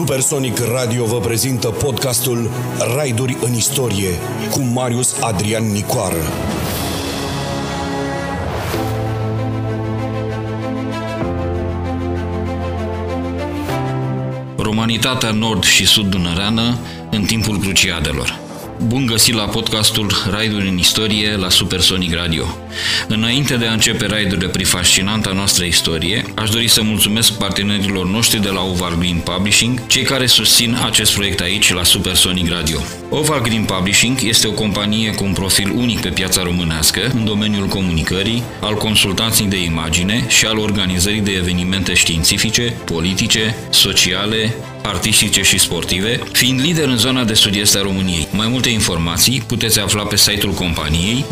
Supersonic Radio vă prezintă podcastul Raiduri în istorie cu Marius Adrian Nicoară. Romanitatea nord și sud-dunăreană în timpul cruciadelor. Bun găsit la podcastul Raiduri în istorie la Supersonic Radio. Înainte de a începe raidurile prin fascinanta noastră istorie, aș dori să mulțumesc partenerilor noștri de la Oval Green Publishing, cei care susțin acest proiect aici la Supersonic Radio. Oval Green Publishing este o companie cu un profil unic pe piața românească în domeniul comunicării, al consultanței de imagine și al organizării de evenimente științifice, politice, sociale, artistice și sportive, fiind lider în zona de sud-est a României. Mai multe informații puteți afla pe site-ul companiei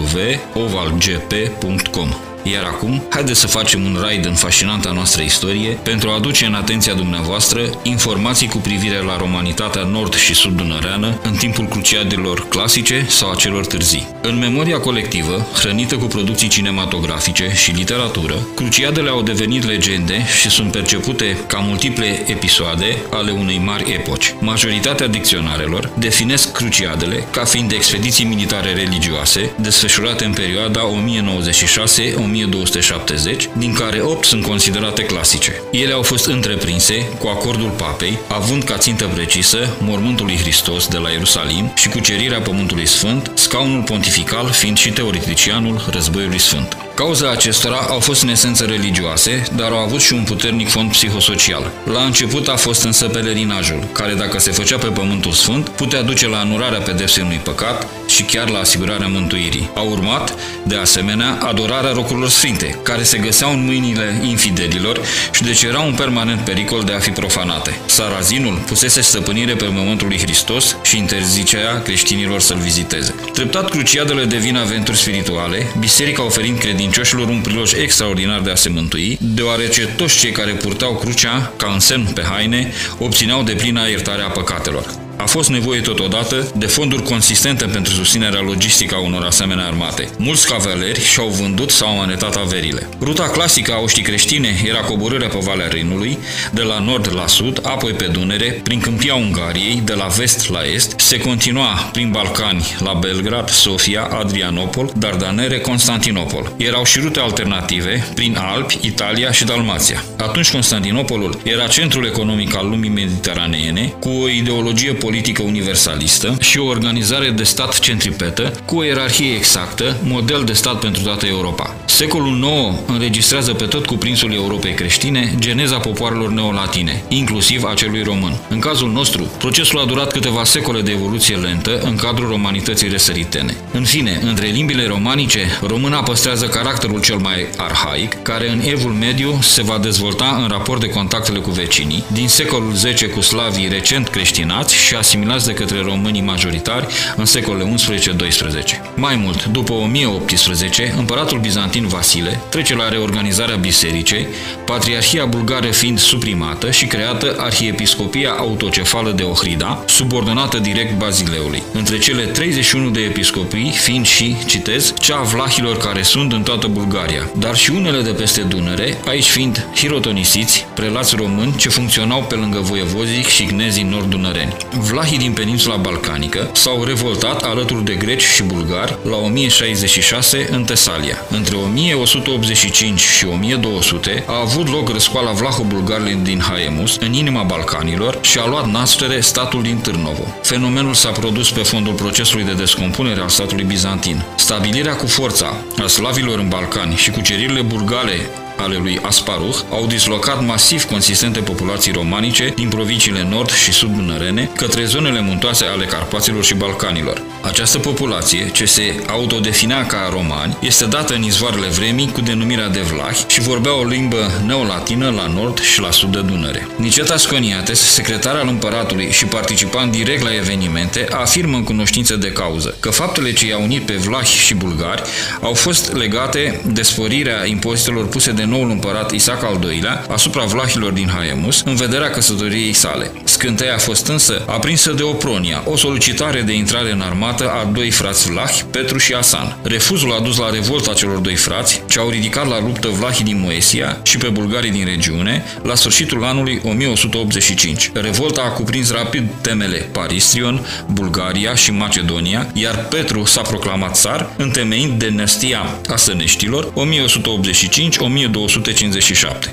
www.ovalgp.com. Iar acum, haideți să facem un raid în fascinanta noastră istorie pentru a aduce în atenția dumneavoastră informații cu privire la romanitatea nord și sud-dunăreană în timpul cruciadelor clasice sau a celor târzii. În memoria colectivă, hrănită cu producții cinematografice și literatură, cruciadele au devenit legende și sunt percepute ca multiple episoade ale unei mari epoci. Majoritatea dicționarelor definesc cruciadele ca fiind expediții militare religioase desfășurate în perioada 1096 1270, din care 8 sunt considerate clasice. Ele au fost întreprinse cu acordul papei, având ca țintă precisă mormântul lui Hristos de la Ierusalim și cucerirea Pământului Sfânt, scaunul pontifical fiind și teoreticianul războiului sfânt. Cauza acestora au fost în esență religioase, dar au avut și un puternic fond psihosocial. La început a fost însă pelerinajul, care dacă se făcea pe Pământul Sfânt, putea duce la anurarea pedepsei unui păcat și chiar la asigurarea mântuirii. A urmat, de asemenea, adorarea rocurilor sfinte, care se găseau în mâinile infidelilor și deci erau un permanent pericol de a fi profanate. Sarazinul pusese stăpânire pe Pământul lui Hristos și interzicea creștinilor să-l viziteze. Treptat cruciadele devin aventuri spirituale, biserica oferind credință credincioșilor un prilej extraordinar de a se mântui, deoarece toți cei care purtau crucea, ca în semn pe haine, obțineau de plină iertarea păcatelor. A fost nevoie totodată de fonduri consistente pentru susținerea logistică a unor asemenea armate. Mulți cavaleri și-au vândut sau amanetat averile. Ruta clasică a oștii creștine era coborârea pe Valea Rinului, de la nord la sud, apoi pe Dunăre, prin câmpia Ungariei, de la vest la est, se continua prin Balcani, la Belgrad, Sofia, Adrianopol, Dardanere, Constantinopol. Erau și rute alternative, prin Alpi, Italia și Dalmația. Atunci Constantinopolul era centrul economic al lumii mediteraneene, cu o ideologie politică politică universalistă și o organizare de stat centripetă cu o ierarhie exactă, model de stat pentru toată Europa. Secolul IX înregistrează pe tot cuprinsul Europei creștine geneza popoarelor neolatine, inclusiv a celui român. În cazul nostru, procesul a durat câteva secole de evoluție lentă în cadrul romanității răsăritene. În fine, între limbile romanice, româna păstrează caracterul cel mai arhaic, care în evul mediu se va dezvolta în raport de contactele cu vecinii, din secolul X cu slavii recent creștinați și asimilați de către românii majoritari în secolele 11-12. Mai mult, după 1018, împăratul bizantin Vasile trece la reorganizarea bisericei, patriarhia bulgară fiind suprimată și creată arhiepiscopia autocefală de Ohrida, subordonată direct Bazileului. Între cele 31 de episcopii fiind și, citez, cea a vlahilor care sunt în toată Bulgaria, dar și unele de peste Dunăre, aici fiind hirotonisiți, prelați români ce funcționau pe lângă voievozii și gnezii nord-dunăreni. Vlahii din peninsula balcanică s-au revoltat alături de greci și bulgari la 1066 în Tesalia. Între 1185 și 1200 a avut loc răscoala vlaho-bulgarilor din Haemus, în inima Balcanilor, și a luat naștere statul din Târnovo. Fenomenul s-a produs pe fondul procesului de descompunere al statului bizantin. Stabilirea cu forța a slavilor în Balcani și cuceririle bulgare ale lui Asparuh au dislocat masiv consistente populații romanice din provinciile nord și sud dunărene către zonele muntoase ale Carpaților și Balcanilor. Această populație, ce se autodefinea ca romani, este dată în izvoarele vremii cu denumirea de vlahi și vorbea o limbă neolatină la nord și la sud de Dunăre. Niceta Sconiates, secretar al împăratului și participant direct la evenimente, afirmă în cunoștință de cauză că faptele ce i-au unit pe vlahi și bulgari au fost legate de sporirea impozitelor puse de noul împărat Isaac al II-lea asupra vlahilor din Haemus în vederea căsătoriei sale. Scânteia a fost însă aprinsă de Opronia, o solicitare de intrare în armată a doi frați vlahi, Petru și Asan. Refuzul a dus la revolta celor doi frați, ce au ridicat la luptă vlahii din Moesia și pe bulgarii din regiune la sfârșitul anului 1185. Revolta a cuprins rapid temele Paristrion, Bulgaria și Macedonia, iar Petru s-a proclamat țar, întemeind dinastia Asăneștilor 1185-1257.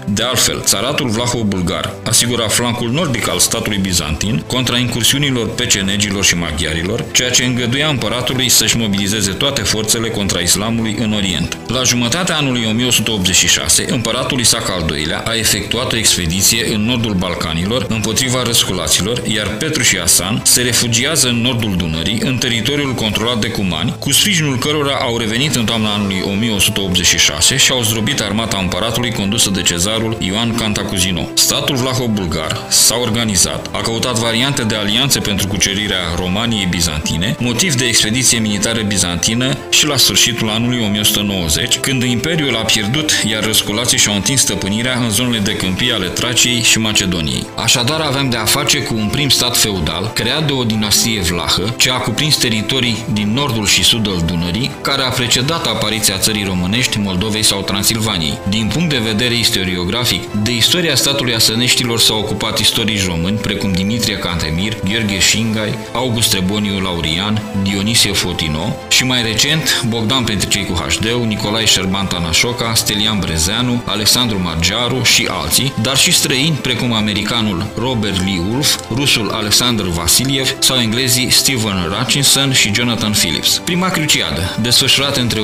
De altfel, țaratul Vlaho-Bulgar asigura flancul nordic al statului bizantin contra incursiunilor pecenegilor și maghiarilor, ceea ce îngăduia împăratului să-și mobilizeze toate forțele contra islamului în Orient. La jumătatea anului 1186, împăratul Isaac al II-lea a efectuat o expediție în nordul Balcanilor împotriva răsculaților, iar Petru și Asan se refugiază în nordul Dunării, în teritoriul controlat de cumani, cu sprijinul cărora au revenit în toamna anului 1186 și au zdrobit armata împăratului condusă de cezarul Ioan Cantacuzino. Statul vlaho-bulgar s-a organizat, a căutat variante de alianțe pentru cucerirea Romaniei bizantine, motiv de expediție militară bizantină și la sfârșitul anului 1190, când Imperiul a pierdut, iar răsculații și-au întins stăpânirea în zonele de câmpie ale Traciei și Macedoniei. Așadar avem de a face cu un prim stat feudal, creat de o dinastie vlahă, ce a cuprins teritorii din nordul și sudul Dunării, care a precedat apariția țării românești, Moldovei sau Transilvaniei. Din punct de vedere istoriografic, de istoria statului asăneștilor s-au ocupat istorici români, precum Dimitrie Cantemir, Gheorghe Șingai, August Treboniu Laurian, Dionisie Fotino și mai recent Bogdan Petricei cu HD, Nicolae Șerban Tanașoca, Stelian Brezeanu, Alexandru Margearu și alții, dar și străini precum americanul Robert Lee Wolf, rusul Alexander Vasiliev sau englezii Stephen Hutchinson și Jonathan Phillips. Prima cruciadă, desfășurată între 1096-1099,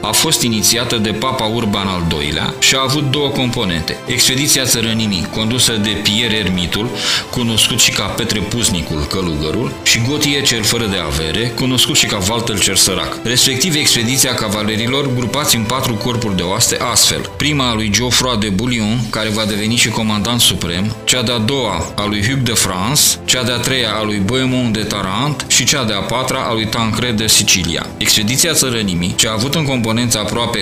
a fost inițiată de Papa Urban al II-lea și a avut două componente. Expediția țărănimii, condusă de Pierre Ermitul, cunoscut și ca Petre Pusnicul, călugărul, și Gotie cel fără de avere, cunoscut și ca Valtel cel sărac, respectiv expediția cavalerilor grupați în patru corpuri de oaste astfel. Prima a lui Geoffroy de Bouillon, care va deveni și comandant suprem, cea de-a doua a lui Hugh de France, cea de-a treia a lui Bohemond de Tarant și cea de-a patra a lui Tancred de Sicilia. Expediția țărănimii, ce a avut în componență aproape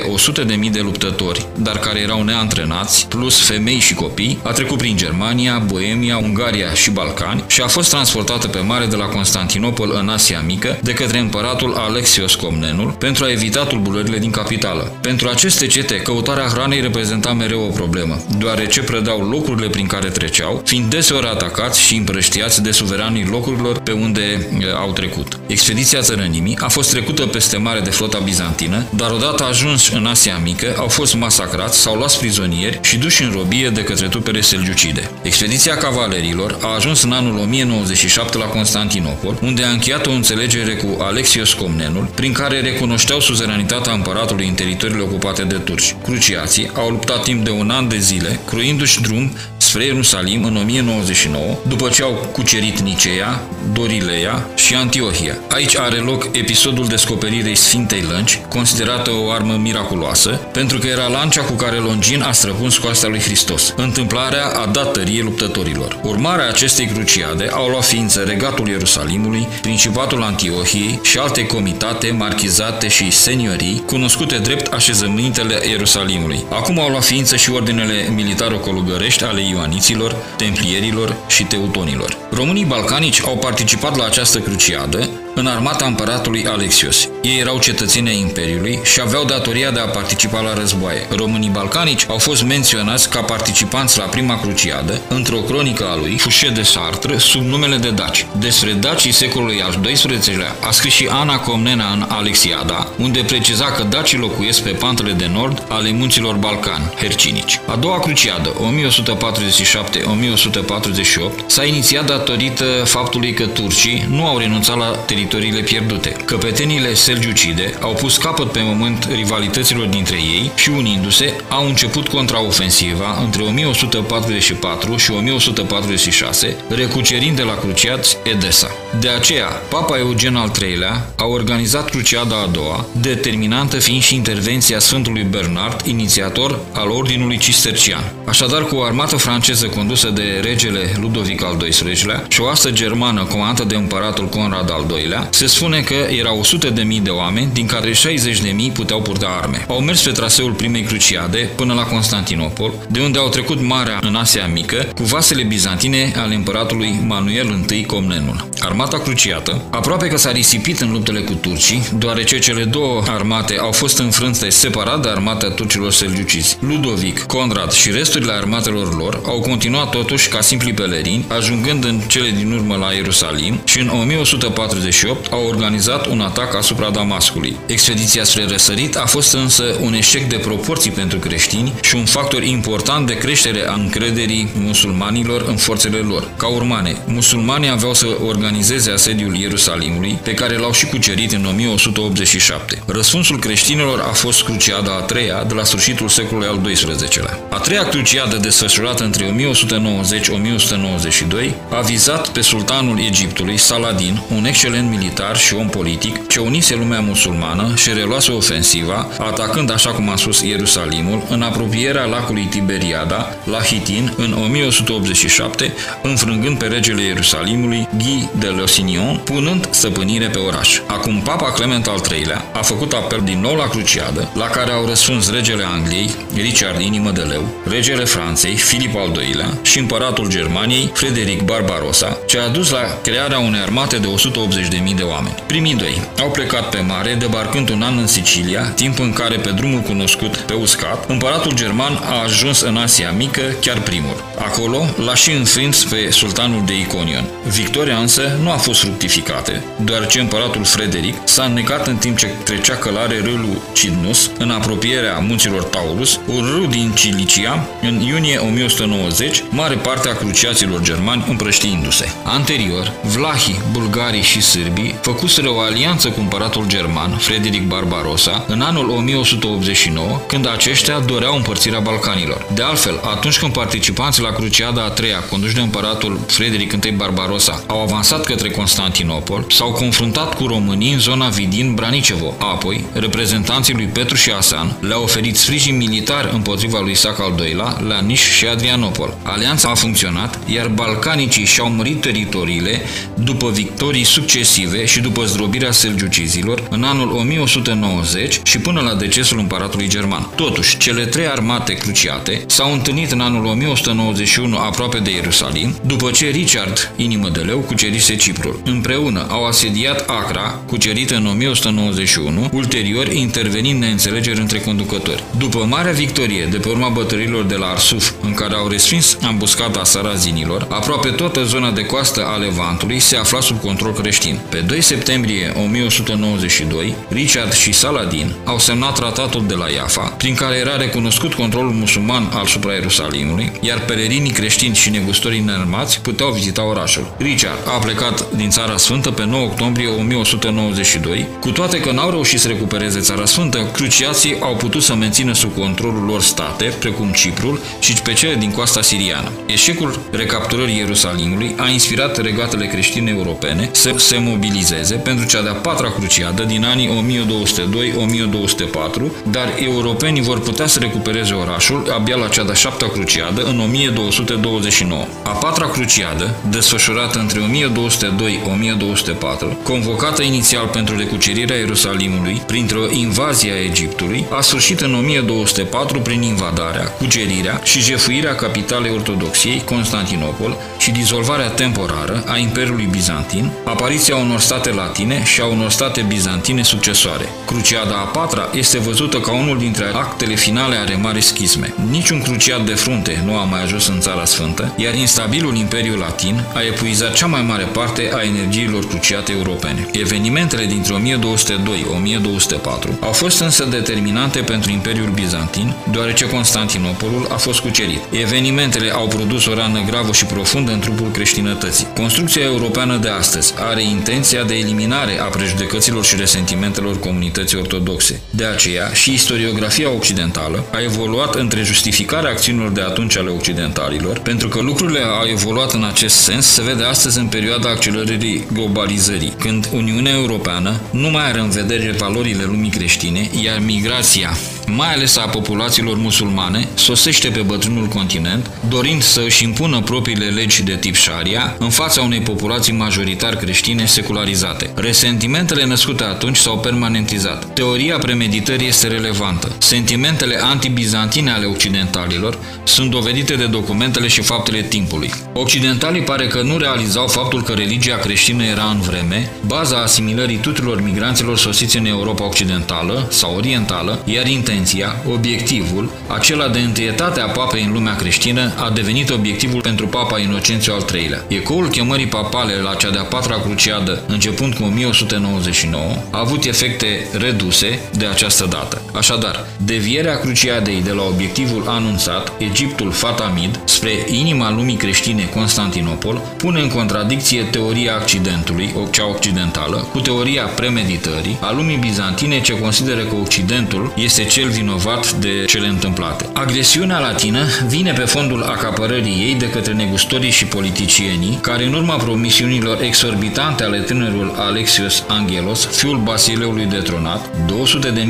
100.000 de luptători, dar care erau neantrenați, plus femei și copii, a trecut prin Germania, Boemia, Ungaria și Balcani și a fost transportată pe mare de la Constantinopol în Asia Mică de către împăratul Alexios Comnenul pentru a evita tulburările din capitală. Pentru aceste cete, căutarea hranei reprezenta mereu o problemă, deoarece predau locurile prin care treceau, fiind deseori atacați și împrăștiați de suveranii locurilor pe unde au trecut. Expediția țărănimii a fost trecută peste mare de flota bizantină, dar odată ajuns în Asia Mică, au fost masacrați sau luați prizonieri și duși în robie de către trupele selgiucide. Expediția cavalerilor a ajuns în anul 1097 la Constantinopol, unde a încheiat o înțelegere cu Alexios Comnenul, prin care recunoșteau suzeranitatea împăratului în teritoriile ocupate de turci. Cruciații au luptat timp de un an de zile, cruindu-și drum spre Ierusalim în 1099, după ce au cucerit Nicea, Dorileia și Antiohia. Aici are loc episodul descoperirii Sfintei Lănci, considerată o armă miraculoasă, pentru că era lancea cu care Longin a străpuns coasta lui Hristos. Întâmplarea a dat tărie luptătorilor. Urmarea acestei cruciade au luat ființă regatul Ierusalimului, Principatul Antiohiei și alte comitate, marchizate și seniorii, cunoscute drept așezămintele Ierusalimului. Acum au luat ființă și ordinele militaro-colugărești ale ioaniților, templierilor și teutonilor. Românii balcanici au participat la această cruciadă în armata împăratului Alexios. Ei erau cetățeni ai Imperiului și aveau datoria de a participa la războaie. Românii balcanici au fost menționați ca participanți la prima cruciadă într-o cronică a lui Fouché de Sartre sub numele de Daci. Despre dacii secolului al XII-lea a scris și Ana Comnena în Alexiada, unde preciza că dacii locuiesc pe pantele de nord ale munților Balcan, hercinici. A doua cruciadă, 1147-1148, s-a inițiat datorită faptului că turcii nu au renunțat la teritoriile pierdute. Căpetenile selgiucide au pus capăt pe moment rivalităților dintre ei și unindu-se au început contraofensiva între 1144 și 1146, recucerind de la cruciați Edesa. De aceea, Papa Eugen al III-lea a organizat cruciada a doua, determinantă fiind și intervenția Sfântului Bernard, inițiator al Ordinului Cistercian. Așadar, cu o armată franceză condusă de regele Ludovic al XII-lea și o astă germană comandată de împăratul Conrad al II-lea, acestea, se spune că erau 100 de mii de oameni, din care 60 de mii puteau purta arme. Au mers pe traseul primei cruciade până la Constantinopol, de unde au trecut Marea în Asia Mică, cu vasele bizantine ale împăratului Manuel I Comnenul. Armata cruciată, aproape că s-a risipit în luptele cu turcii, deoarece cele două armate au fost înfrânte separat de armata turcilor selgiucizi. Ludovic, Conrad și resturile armatelor lor au continuat totuși ca simpli pelerini, ajungând în cele din urmă la Ierusalim și în 1148 au organizat un atac asupra Damascului. Expediția spre răsărit a fost însă un eșec de proporții pentru creștini și un factor important de creștere a încrederii musulmanilor în forțele lor. Ca urmane, musulmanii aveau să organizeze asediul Ierusalimului, pe care l-au și cucerit în 1187. Răspunsul creștinilor a fost cruciada a treia de la sfârșitul secolului al XII-lea. A treia cruciadă desfășurată între 1190-1192 a vizat pe sultanul Egiptului, Saladin, un excelent militar și om politic, ce unise lumea musulmană și reluase ofensiva, atacând, așa cum a spus, Ierusalimul, în apropierea lacului Tiberiada, la Hitin, în 1187, înfrângând pe regele Ierusalimului, Guy de Lusignan, punând stăpânire pe oraș. Acum, Papa Clement al III-lea a făcut apel din nou la cruciadă, la care au răspuns regele Angliei, Richard Inimă de Leu, regele Franței, Filip al II-lea și împăratul Germaniei, Frederic Barbarossa, ce a dus la crearea unei armate de 180.000 de oameni. Primii doi au plecat pe mare, debarcând un an în Sicilia, timp în care pe drumul cunoscut pe uscat, împăratul german a ajuns în Asia Mică, chiar primul. Acolo l-a și înfrins pe sultanul de Iconion. Victoria însă nu a fost fructificată, deoarece împăratul Frederic s-a înnecat în timp ce trecea călare râul Cidnus, în apropierea munților Taurus, un râu din Cilicia, în iunie 1190, mare parte a cruciaților germani împrăștiindu-se. Anterior, vlahii, bulgarii și sârbii făcuseră o alianță cu împăratul german, Frederic Barbarossa, în anul 1189, când aceștia doreau împărțirea Balcanilor. De altfel, atunci când participanții la Cruciada a treia, conduși de împăratul Frederic I Barbarossa, au avansat către Constantinopol, s-au confruntat cu românii în zona Vidin-Branicevo. Apoi, reprezentanții lui Petru și Asan le-au oferit sprijin militar împotriva lui Isac al II-lea, la Niș și Adrianopol. Alianța a funcționat, iar balcanicii și-au mărit teritoriile după victorii succesive și după zdrobirea selgiucizilor în anul 1190 și până la decesul împăratului german. Totuși, cele trei armate cruciate s-au întâlnit în anul 1191 aproape de Ierusalim, după ce Richard, inimă de leu, cucerise Ciprul. Împreună au asediat Acra, cucerită în 1191, ulterior intervenind neînțelegeri între conducători. După marea victorie de pe urma bătărilor de la Arsuf, în care au respins ambuscata sarazinilor, aproape toată zona de coastă a Levantului se afla sub control creștin. Pe 2 septembrie 1192, Richard și Saladin au semnat tratatul de la Iafa, prin care era recunoscut controlul musulman al supra Ierusalimului, iar pelerinii creștini și negustorii nearmați puteau vizita orașul. Richard a plecat din Țara Sfântă pe 9 octombrie 1192, cu toate că n-au reușit să recupereze Țara Sfântă, cruciații au putut să mențină sub controlul lor state, precum Ciprul și pe cele din coasta siriană. Eșecul recapturării Ierusalimului a inspirat regatele creștine europene să se mobilizeze pentru cea de-a patra cruciadă din anii 1202-1204, dar europenii vor putea să recupereze orașul abia la cea de-a șaptea cruciadă în 1229. A patra cruciadă, desfășurată între 1202-1204, convocată inițial pentru recucerirea Ierusalimului printr-o invazie a Egiptului, a sfârșit în 1204 prin invadarea, cucerirea și jefuirea capitalei ortodoxiei, Constantinopol, și dizolvarea temporară a Imperiului Bizantin, apariția unor state latine și a unor state bizantine succesoare. Cruciada a patra este văzută ca unul dintre actele finale ale Mari Schisme. Niciun cruciat de frunte nu a mai ajuns în Țara Sfântă, iar instabilul Imperiu Latin a epuizat cea mai mare parte a energiilor cruciate europene. Evenimentele dintre 1202-1204 au fost însă determinante pentru Imperiul Bizantin, deoarece Constantinopolul a fost cucerit. Evenimentele au produs o rană gravă și profundă în trupul creștinătății. Construcția europeană de astăzi are intenția de eliminare a prejudecăților și resentimentelor comunității ortodoxe. De aceea, și istoriografia occidentală a evoluat între justificarea acțiunilor de atunci ale occidentalilor, pentru că lucrurile au evoluat în acest sens, se vede astăzi în perioada accelerării globalizării, când Uniunea Europeană nu mai are în vedere valorile lumii creștine, iar migrația mai ales a populațiilor musulmane, sosește pe bătrânul continent, dorind să își impună propriile legi de tip Sharia în fața unei populații majoritar creștine secularizate. Resentimentele născute atunci s-au permanentizat. Teoria premeditării este relevantă. Sentimentele antibizantine ale occidentalilor sunt dovedite de documentele și faptele timpului. Occidentalii pare că nu realizau faptul că religia creștină era în vreme, baza asimilării tuturor migranților sosiți în Europa Occidentală sau Orientală, iar intenția, obiectivul, acela de întâietate a papei în lumea creștină, a devenit obiectivul pentru papa Inocențiu al III-lea. Ecoul chemării papale la cea de-a patra cruciadă, începând cu 1199, a avut efecte reduse de această dată. Așadar, devierea cruciadei de la obiectivul anunțat, Egiptul Fatamid, spre inima lumii creștine Constantinopol, pune în contradicție teoria accidentului, cea occidentală, cu teoria premeditării a lumii bizantine ce consideră că Occidentul este cel vinovat de cele întâmplate. Agresiunea latină vine pe fondul acapărării ei de către negustorii și politicienii, care în urma promisiunilor exorbitante ale tânărul Alexios Angelos, fiul Basileului detronat,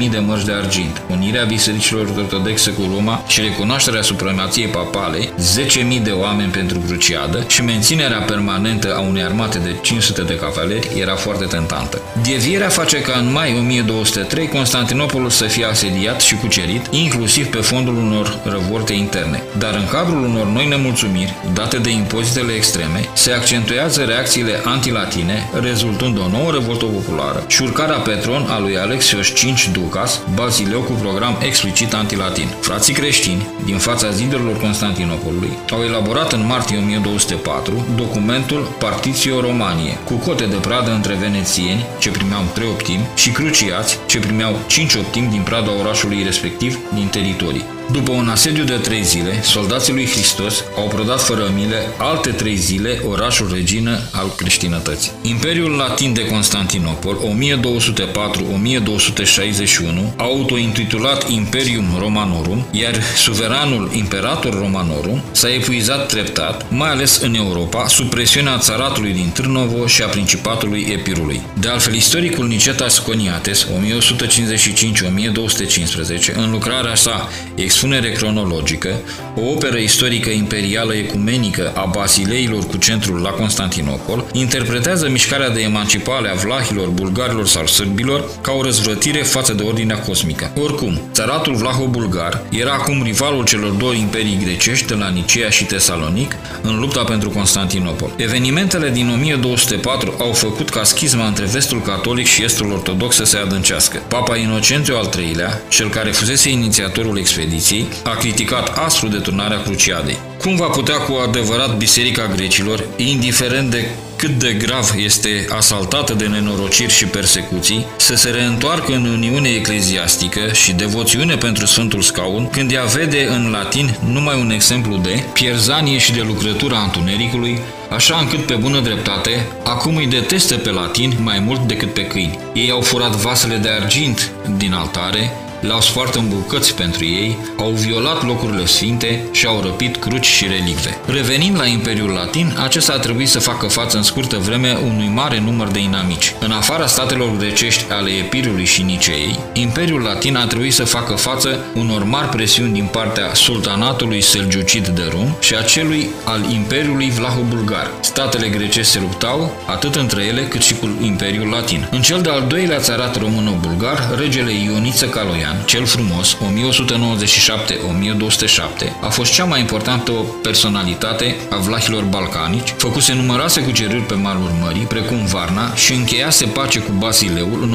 200.000 de mărci de argint, unirea bisericilor ortodoxe cu Roma și recunoașterea supremației papale, 10.000 de oameni pentru cruciadă și menținerea permanentă a unei armate de 500 de cavaleri era foarte tentantă. Devierea face ca în mai 1203 Constantinopolul să fie asediat și cucerit, inclusiv pe fondul unor răvorte interne. Dar în cadrul unor noi nemulțumiri, date de impozitele extreme, se accentuează reacțiile antilatine, rezultând o nouă revoltă populară și șurcarea pe tron a lui Alexios V Ducas, Bazileu cu program explicit antilatin. Frații creștini, din fața zidurilor Constantinopolului, au elaborat în martie 1204 documentul Partitio Romanie, cu cote de pradă între venețieni, ce primeau 3 optimi, și cruciați, ce primeau 5 optimi din prada orașului respectiv din teritorii. După un asediu de trei zile, soldații lui Hristos au prodat fără mile alte trei zile orașul regină al creștinătății. Imperiul Latin de Constantinopol, 1204-1261, autointitulat Imperium Romanorum, iar suveranul Imperator Romanorum s-a epuizat treptat, mai ales în Europa, sub presiunea țaratului din Târnovo și a Principatului Epirului. De altfel, istoricul Nicetas Coniates, 1155-1215, în lucrarea sa expunere cronologică, o operă istorică imperială ecumenică a Basileilor cu centrul la Constantinopol, interpretează mișcarea de emancipare a vlahilor, bulgarilor sau sârbilor ca o răzvrătire față de ordinea cosmică. Oricum, țaratul vlaho-bulgar era acum rivalul celor două imperii grecești de la Nicea și Tesalonic în lupta pentru Constantinopol. Evenimentele din 1204 au făcut ca schizma între vestul catolic și estul ortodox să se adâncească. Papa Inocențiu al III-lea, cel care fusese inițiatorul expediției, Opoziției a criticat aspru deturnarea Cruciadei. Cum va putea cu adevărat Biserica Grecilor, indiferent de cât de grav este asaltată de nenorociri și persecuții, să se reîntoarcă în Uniune Ecleziastică și devoțiune pentru Sfântul Scaun, când ea vede în latin numai un exemplu de pierzanie și de lucrătura întunericului, așa încât pe bună dreptate, acum îi detestă pe latin mai mult decât pe câini. Ei au furat vasele de argint din altare, le-au spart în bucăți pentru ei, au violat locurile sfinte și au răpit cruci și relicve. Revenind la Imperiul Latin, acesta a trebuit să facă față în scurtă vreme unui mare număr de inamici. În afara statelor grecești ale Epirului și Niceei, Imperiul Latin a trebuit să facă față unor mari presiuni din partea sultanatului selgiucid de Rum și a celui al Imperiului Vlaho-Bulgar. Statele grecești se luptau atât între ele cât și cu Imperiul Latin. În cel de-al doilea țarat româno-bulgar, regele Ioniță Caloian Ciprian, cel frumos, 1197-1207, a fost cea mai importantă personalitate a vlahilor balcanici, făcuse numeroase cuceriri pe malul mării, precum Varna, și încheiase pace cu Basileul în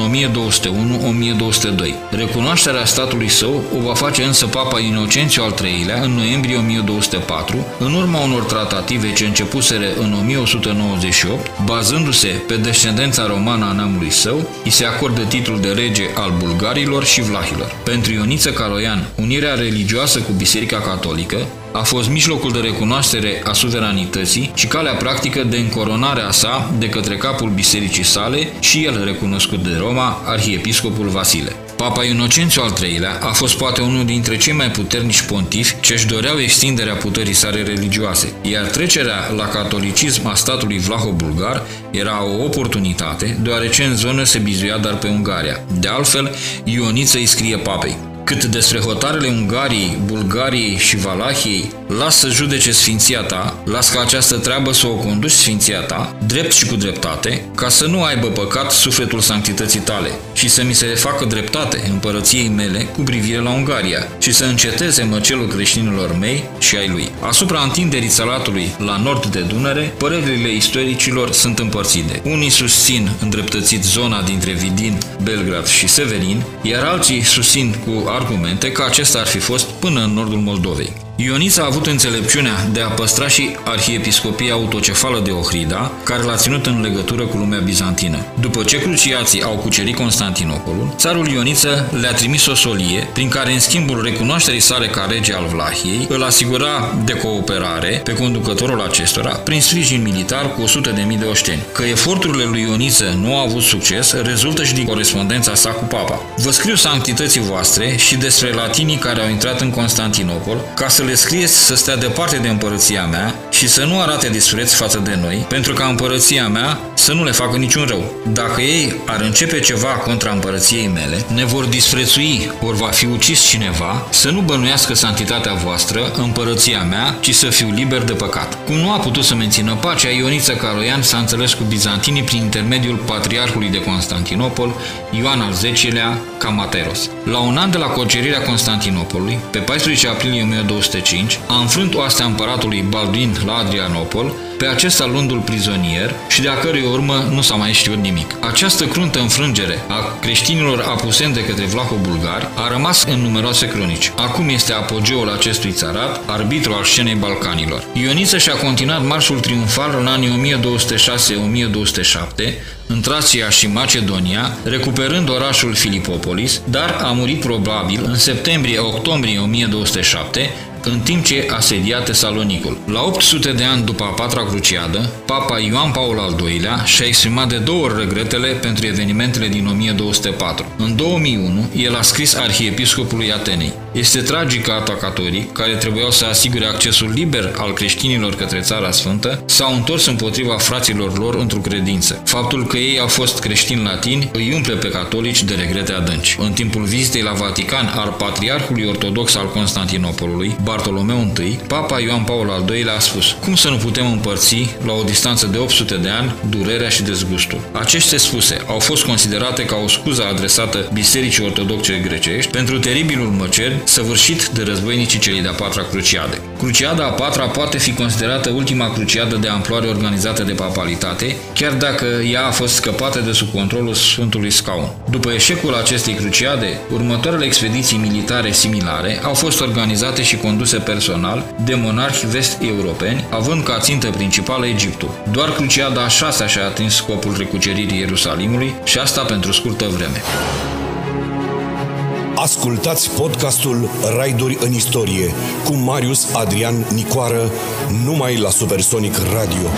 1201-1202. Recunoașterea statului său o va face însă Papa Inocențiu al III-lea în noiembrie 1204, în urma unor tratative ce începuseră în 1198, bazându-se pe descendența romană a neamului său, îi se acordă titlul de rege al bulgarilor și vlahilor. Pentru Ioniță Caloian, unirea religioasă cu Biserica Catolică a fost mijlocul de recunoaștere a suveranității și calea practică de încoronare a sa de către capul bisericii sale și el recunoscut de Roma, arhiepiscopul Vasile. Papa Inocențiu al III-lea a fost poate unul dintre cei mai puternici pontifi ce își doreau extinderea puterii sale religioase, iar trecerea la catolicism a statului vlaho-bulgar era o oportunitate, deoarece în zonă se bizuia dar pe Ungaria. De altfel, Ioniță îi scrie papei. Cât despre hotarele Ungariei, Bulgariei și Valahiei, las să judece sfinția ta, las ca această treabă să o conduci sfinția ta, drept și cu dreptate, ca să nu aibă păcat sufletul sanctității tale și să mi se facă dreptate împărăției mele cu privire la Ungaria și să înceteze măcelul creștinilor mei și ai lui. Asupra întinderii salatului la nord de Dunăre, părerile istoricilor sunt împărțite. Unii susțin îndreptățit zona dintre Vidin, Belgrad și Severin, iar alții susțin cu argumente că acesta ar fi fost până în nordul Moldovei. Ionița a avut înțelepciunea de a păstra și arhiepiscopia autocefală de Ohrida, care l-a ținut în legătură cu lumea bizantină. După ce cruciații au cucerit Constantinopolul, țarul Ioniță le-a trimis o solie, prin care în schimbul recunoașterii sale ca rege al Vlahiei, îl asigura de cooperare pe conducătorul acestora prin sprijin militar cu 100.000 de oșteni. Că eforturile lui Ioniță nu au avut succes, rezultă și din corespondența sa cu papa. Vă scriu sanctității voastre și despre latinii care au intrat în Constantinopol, ca să le scrieți să stea departe de împărăția mea și să nu arate dispreț față de noi, pentru ca împărăția mea să nu le facă niciun rău. Dacă ei ar începe ceva contra împărăției mele, ne vor disprețui, ori va fi ucis cineva, să nu bănuiască santitatea voastră, împărăția mea, ci să fiu liber de păcat. Cum nu a putut să mențină pacea, Ioniță Caloian s-a înțeles cu bizantinii prin intermediul patriarhului de Constantinopol, Ioan al X-lea, Camateros. La un an de la cucerirea Constantinopolului, pe 14 aprilie 1205, a înfrânt oastea împăratului Balduin la Adrianopol, pe acesta luându-l prizonier și de a cărui urmă nu s-a mai știut nimic. Această cruntă înfrângere a creștinilor apuseni de către vlaho-bulgari a rămas în numeroase cronici. Acum este apogeul acestui țarat, arbitru al scenei Balcanilor. Ioniță și-a continuat marșul triumfal în anii 1206-1207, în Tracia și Macedonia, recuperând orașul Filipopolis, dar a murit probabil în septembrie-octombrie 1207, în timp ce asedia Tesalonicul. La 800 de ani după a patra cruciadă, Papa Ioan Paul al II-lea și-a exprimat de două ori regretele pentru evenimentele din 1204. În 2001, el a scris arhiepiscopului Atenei. Este tragic că atacatorii, care trebuiau să asigure accesul liber al creștinilor către Țara Sfântă, s-au întors împotriva fraților lor într-o credință. Faptul că ei au fost creștini latini îi umple pe catolici de regrete adânci. În timpul vizitei la Vatican al Patriarhului Ortodox al Constantinopolului, Bartolomeu I, Papa Ioan Paul al II-lea a spus Cum să nu putem împărți, la o distanță de 800 de ani, durerea și dezgustul? Aceste spuse au fost considerate ca o scuză adresată Bisericii Ortodoxe grecești pentru teribilul măcel săvârșit de războinicii celei de-a patra cruciade. Cruciada a patra poate fi considerată ultima cruciadă de amploare organizată de papalitate, chiar dacă ea a fost scăpată de sub controlul Sfântului Scaun. După eșecul acestei cruciade, următoarele expediții militare similare au fost organizate și conduse personal de monarhi vest-europeni, având ca țintă principală Egiptul. Doar cruciada a șasea și-a atins scopul recuceririi Ierusalimului și asta pentru scurtă vreme. Ascultați podcastul Raiduri în istorie cu Marius Adrian Nicoară numai la Supersonic Radio.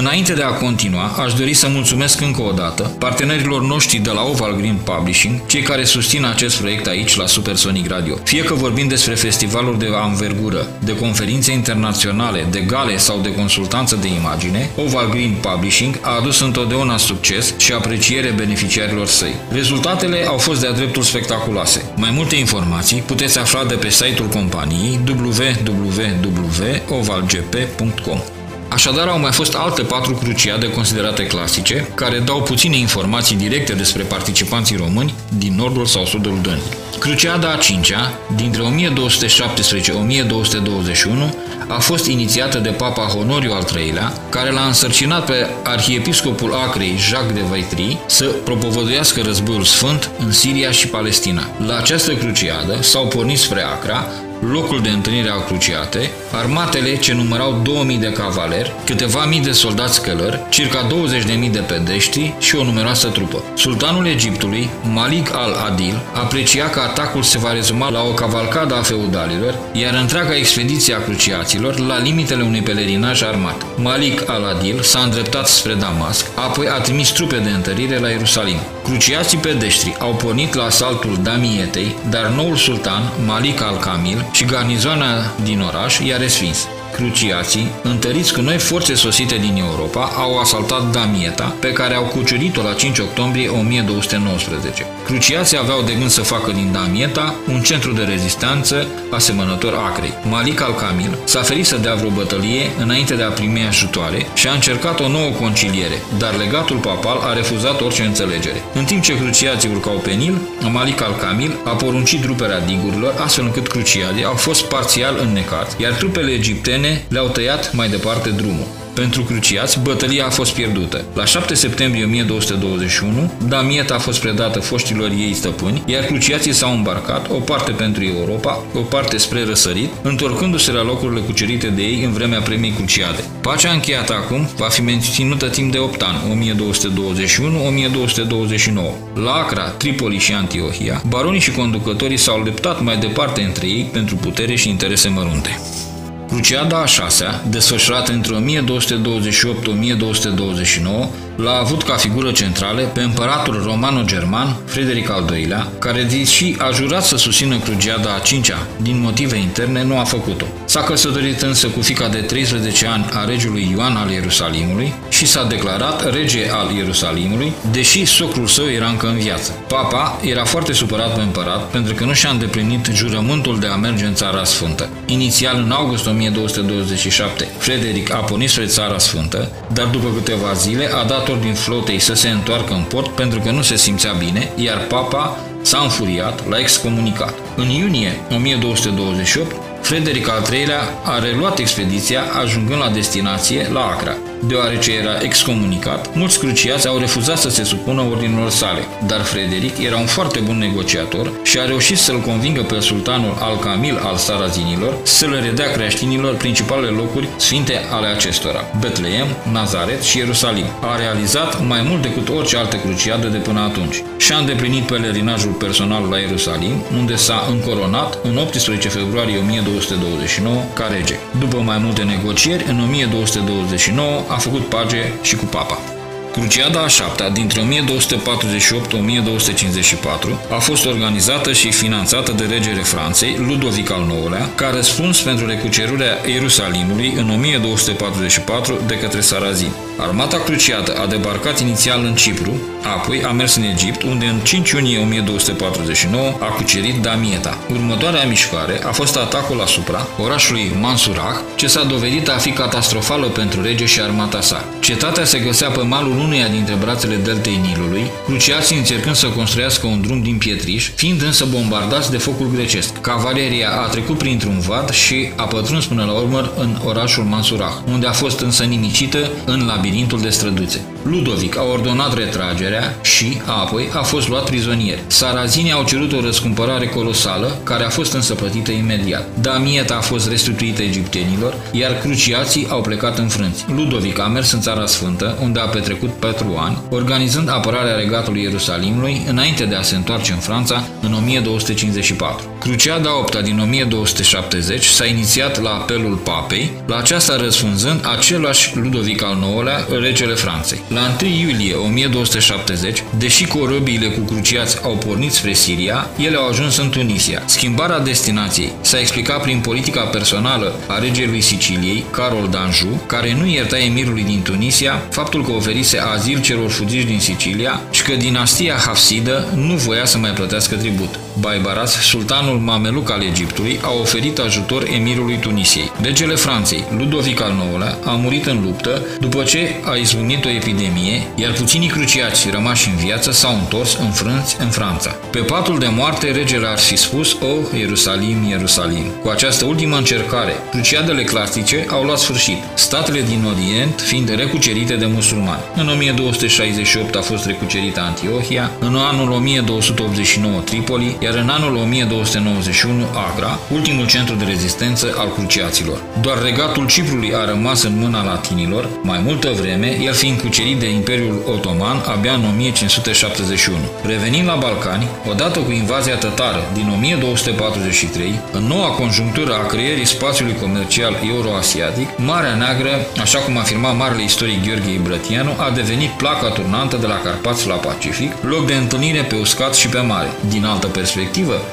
Înainte de a continua, aș dori să mulțumesc încă o dată partenerilor noștri de la Oval Green Publishing, cei care susțin acest proiect aici la Supersonic Radio. Fie că vorbim despre festivaluri de anvergură, de conferințe internaționale, de gale sau de consultanță de imagine, Oval Green Publishing a adus întotdeauna succes și apreciere beneficiarilor săi. Rezultatele au fost de-a dreptul spectaculoase. Mai multe informații puteți afla de pe site-ul companiei www.ovalgp.com. Așadar, au mai fost alte patru cruciade considerate clasice, care dau puține informații directe despre participanții români din nordul sau sudul Dănii. Cruciada a cincea, dintre 1218-1221, a fost inițiată de Papa Honoriu al III-lea, care l-a însărcinat pe arhiepiscopul Acrei, Jacques de Vaitri, să propovăduiască războiul sfânt în Siria și Palestina. La această cruciadă s-au pornit spre Acra, locul de întâlnire al cruciate, armatele ce numărau 2000 de cavaleri, câteva mii de soldați călări, circa 20.000 de pedești și o numeroasă trupă. Sultanul Egiptului, Malik al-Adil, aprecia că atacul se va rezuma la o cavalcadă a feudalilor, iar întreaga expediție a cruciaților la limitele unui pelerinaj armat. Malik al-Adil s-a îndreptat spre Damasc, apoi a trimis trupe de întărire la Ierusalim. Cruciații pedeștri au pornit la asaltul Damietei, dar noul sultan, Malik al-Kamil, și garnizoana din oraș i-a respins. Cruciații, întăriți cu noi forțe sosite din Europa, au asaltat Damieta, pe care au cucerit-o la 5 octombrie 1219. Cruciații aveau de gând să facă din Damieta un centru de rezistență asemănător Acrei. Malik al-Kamil s-a ferit să dea vreo bătălie înainte de a primi ajutoare și a încercat o nouă conciliere, dar legatul papal a refuzat orice înțelegere. În timp ce cruciații urcau pe Nil, Malik al-Kamil a poruncit ruperea digurilor, astfel încât cruciadii au fost parțial înnecați, iar trupele egiptene le-au tăiat mai departe drumul. Pentru cruciați, bătălia a fost pierdută. La 7 septembrie 1221, Damieta a fost predată foștilor ei stăpâni, iar cruciații s-au îmbarcat, o parte pentru Europa, o parte spre răsărit, întorcându-se la locurile cucerite de ei în vremea premiei cruciade. Pacea încheiată acum va fi menținută timp de 8 ani, 1221-1229. La Acra, Tripoli și Antiohia, baronii și conducătorii s-au luptat mai departe între ei pentru putere și interese mărunte. Cruciada a șasea, desfășurată între 1228-1229, l-a avut ca figură centrală pe împăratul romano-german Frederic al II-lea, care, deși a jurat să susțină Cruciada a cincea din motive interne, nu a făcut-o. S-a căsătorit însă cu fica de 13 ani a regiului Ioan al Ierusalimului și s-a declarat rege al Ierusalimului, deși socrul său era încă în viață. Papa era foarte supărat pe împărat pentru că nu și-a îndeplinit jurământul de a merge în Țara Sfântă. Inițial, în august 1227, Frederic a pornit spre Țara Sfântă, dar după câteva zile a dat din flotei să se întoarcă în port pentru că nu se simțea bine, iar papa s-a înfuriat, l-a excomunicat. În iunie 1228, Frederic al III-lea a reluat expediția, ajungând la destinație, la Acra. Deoarece era excomunicat, mulți cruciați au refuzat să se supună ordinilor sale, dar Frederic era un foarte bun negociator și a reușit să-l convingă pe sultanul al-Camil al Sarazinilor să le redea creștinilor principalele locuri sfinte ale acestora, Betleem, Nazaret și Ierusalim. A realizat mai mult decât orice altă cruciadă de până atunci și a îndeplinit pelerinajul personal la Ierusalim, unde s-a încoronat în 18 februarie 1229 ca rege. După mai multe negocieri, în 1229 a făcut pace și cu papa. Cruciada a șaptea, dintre 1248-1254, a fost organizată și finanțată de regele Franței, Ludovic al IX-lea, ca răspuns pentru recucerirea Ierusalimului în 1244 de către Sarazin. Armata cruciată a debarcat inițial în Cipru, apoi a mers în Egipt, unde în 5 iunie 1249 a cucerit Damieta. Următoarea mișcare a fost atacul asupra orașului Mansurah, ce s-a dovedit a fi catastrofală pentru rege și armata sa. Cetatea se găsea pe malul uneia dintre brațele deltei Nilului, cruciații încercând să construiască un drum din pietriș, fiind însă bombardați de focul grecesc. Cavaleria a trecut printr-un vad și a pătruns până la urmă în orașul Mansurah, unde a fost însă nimicită în labirintul de străduțe. Ludovic a ordonat retragerea și, apoi, a fost luat prizonier. Sarazinii au cerut o răscumpărare colosală, care a fost însă plătită imediat. Damieta a fost restituită egiptenilor, iar cruciații au plecat înfrânți. Ludovic a mers în Țara Sfântă, unde a petrecut patru ani, organizând apărarea regatului Ierusalimului înainte de a se întoarce în Franța în 1254. Cruciada 8 din 1270 s-a inițiat la apelul papei, la aceasta răspunzând același Ludovic al IX-lea, regele Franței. La 1 iulie 1270, deși corăbiile cu cruciați au pornit spre Siria, ele au ajuns în Tunisia. Schimbarea destinației s-a explicat prin politica personală a regelui Siciliei, Carol d'Anjou, care nu ierta emirului din Tunisia faptul că oferise azil celor fugiți din Sicilia și că dinastia Hafsidă nu voia să mai plătească tribut. Baibaras, sultanul mameluc al Egiptului, a oferit ajutor emirului Tunisiei. Regele Franței, Ludovic al IX-lea, a murit în luptă după ce a izbunit o epidemie, iar puținii cruciați rămași în viață s-au întors înfrânți în Franța. Pe patul de moarte, regele ar fi spus, O, Ierusalim, Ierusalim. Cu această ultimă încercare, cruciadele clasice au luat sfârșit, statele din Orient fiind recucerite de musulmani. În 1268 a fost recucerită Antiohia, în anul 1289 Tripoli, iar în anul 1291 Agra, ultimul centru de rezistență al cruciaților. Doar regatul Ciprului a rămas în mâna latinilor, mai multă vreme, el fiind cucerit conferit de Imperiul Otoman abia în 1571. Revenind la Balcani, odată cu invazia tătară din 1243, în noua conjunctură a creierii spațiului comercial euroasiatic, Marea Neagră, așa cum afirma marele istoric Gheorghe Ibrătianu, a devenit placa turnantă de la Carpați la Pacific, loc de întâlnire pe uscat și pe mare. Din altă perspectivă,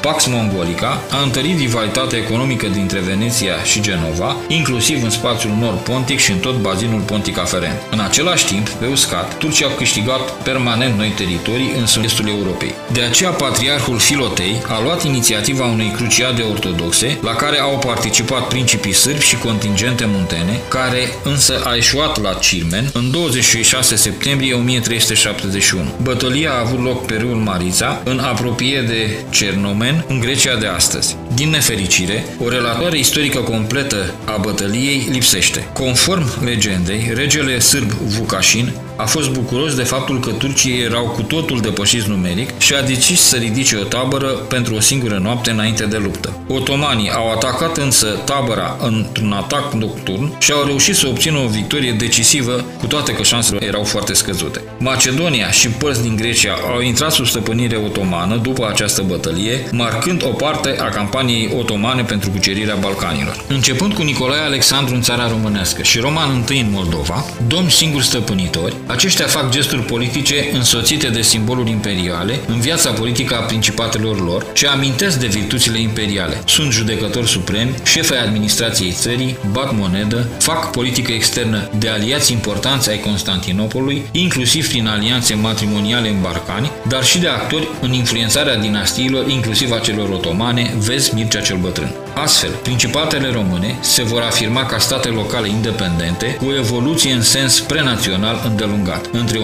Pax Mongolica a întărit rivalitatea economică dintre Veneția și Genova, inclusiv în spațiul nord-pontic și în tot bazinul pontic aferent. În același timp, pe uscat, Turcia a câștigat permanent noi teritorii în sud-estul Europei. De aceea, patriarhul Filotei a luat inițiativa unei cruciade ortodoxe, la care au participat principii sârbi și contingente muntene, care însă a eșuat la Cirmen în 26 septembrie 1371. Bătălia a avut loc pe râul Marița, în apropiere de Cernomen, în Grecia de astăzi. Din nefericire, o relatoare istorică completă a bătăliei lipsește. Conform legendei, regele sârb Vucașin a fost bucuros de faptul că turcii erau cu totul depășiți numeric și a decis să ridice o tabără pentru o singură noapte înainte de luptă. Otomanii au atacat însă tabăra într-un atac nocturn și au reușit să obțină o victorie decisivă, cu toate că șansele erau foarte scăzute. Macedonia și părți din Grecia au intrat sub stăpânire otomană după această bătălie, marcând o parte a campaniei otomane pentru cucerirea Balcanilor. Începând cu Nicolae Alexandru în țara românească și Roman I în Moldova, domni singuri stăpânitori, aceștia fac gesturi politice însoțite de simboluri imperiale în viața politică a principatelor lor, ce amintesc de virtuțile imperiale. Sunt judecători supremi, șefi ai administrației țării, bat monedă, fac politică externă de aliați importanți ai Constantinopolului, inclusiv prin alianțe matrimoniale în Barcani, dar și de actori în influențarea dinastiilor, inclusiv a celor otomane, vezi Mircea cel Bătrân. Astfel, principatele române se vor afirma ca state locale independente, cu o evoluție în sens prenațional îndelungat. Între 1359-1453,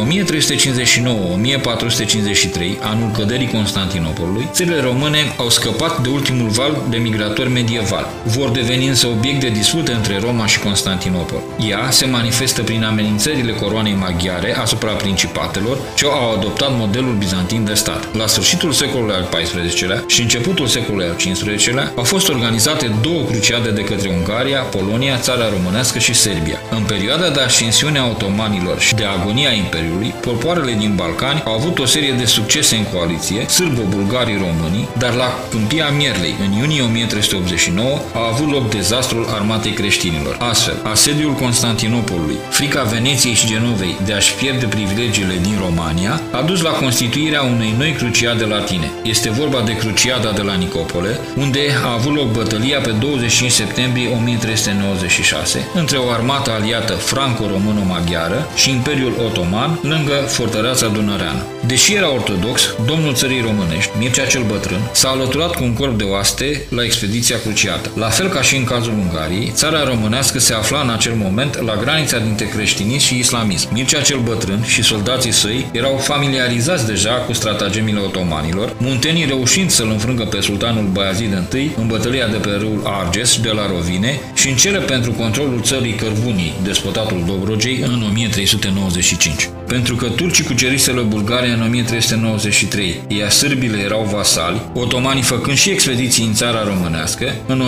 anul căderii Constantinopolului, țările române au scăpat de ultimul val de migratori medieval. Vor deveni însă obiect de dispute între Roma și Constantinopol. Ea se manifestă prin amenințările coroanei maghiare asupra principatelor ce au adoptat modelul bizantin de stat. La sfârșitul secolului al XIV-lea și începutul secolului al XV-lea au fost organizate organizate două cruciade de către Ungaria, Polonia, țara românească și Serbia. În perioada de ascensiune a otomanilor și de agonia Imperiului, popoarele din Balcani au avut o serie de succese în coaliție, sârbo-bulgarii românii, dar la câmpia Mierlei, în iunie 1389, a avut loc dezastrul armatei creștinilor. Astfel, asediul Constantinopolului, frica Veneției și Genovei de a-și pierde privilegiile din România, a dus la constituirea unei noi cruciade latine. Este vorba de cruciada de la Nicopole, unde a avut loc bătălia bătălia pe 25 septembrie 1396 între o armată aliată franco-româno-maghiară și Imperiul Otoman lângă fortăreața Dunăreană. Deși era ortodox, domnul țării românești, Mircea cel Bătrân, s-a alăturat cu un corp de oaste la expediția cruciată. La fel ca și în cazul Ungariei, țara românească se afla în acel moment la granița dintre creștinism și islamism. Mircea cel Bătrân și soldații săi erau familiarizați deja cu stratagemile otomanilor, muntenii reușind să-l înfrângă pe sultanul Baiazid I în bătălia de pe râul Arges de la Rovine și în cele pentru controlul țării Cărbunii, despotatul Dobrogei, în 1395. Pentru că turcii cuceriseră Bulgaria în 1393, iar sârbile erau vasali, otomanii făcând și expediții în țara românească, în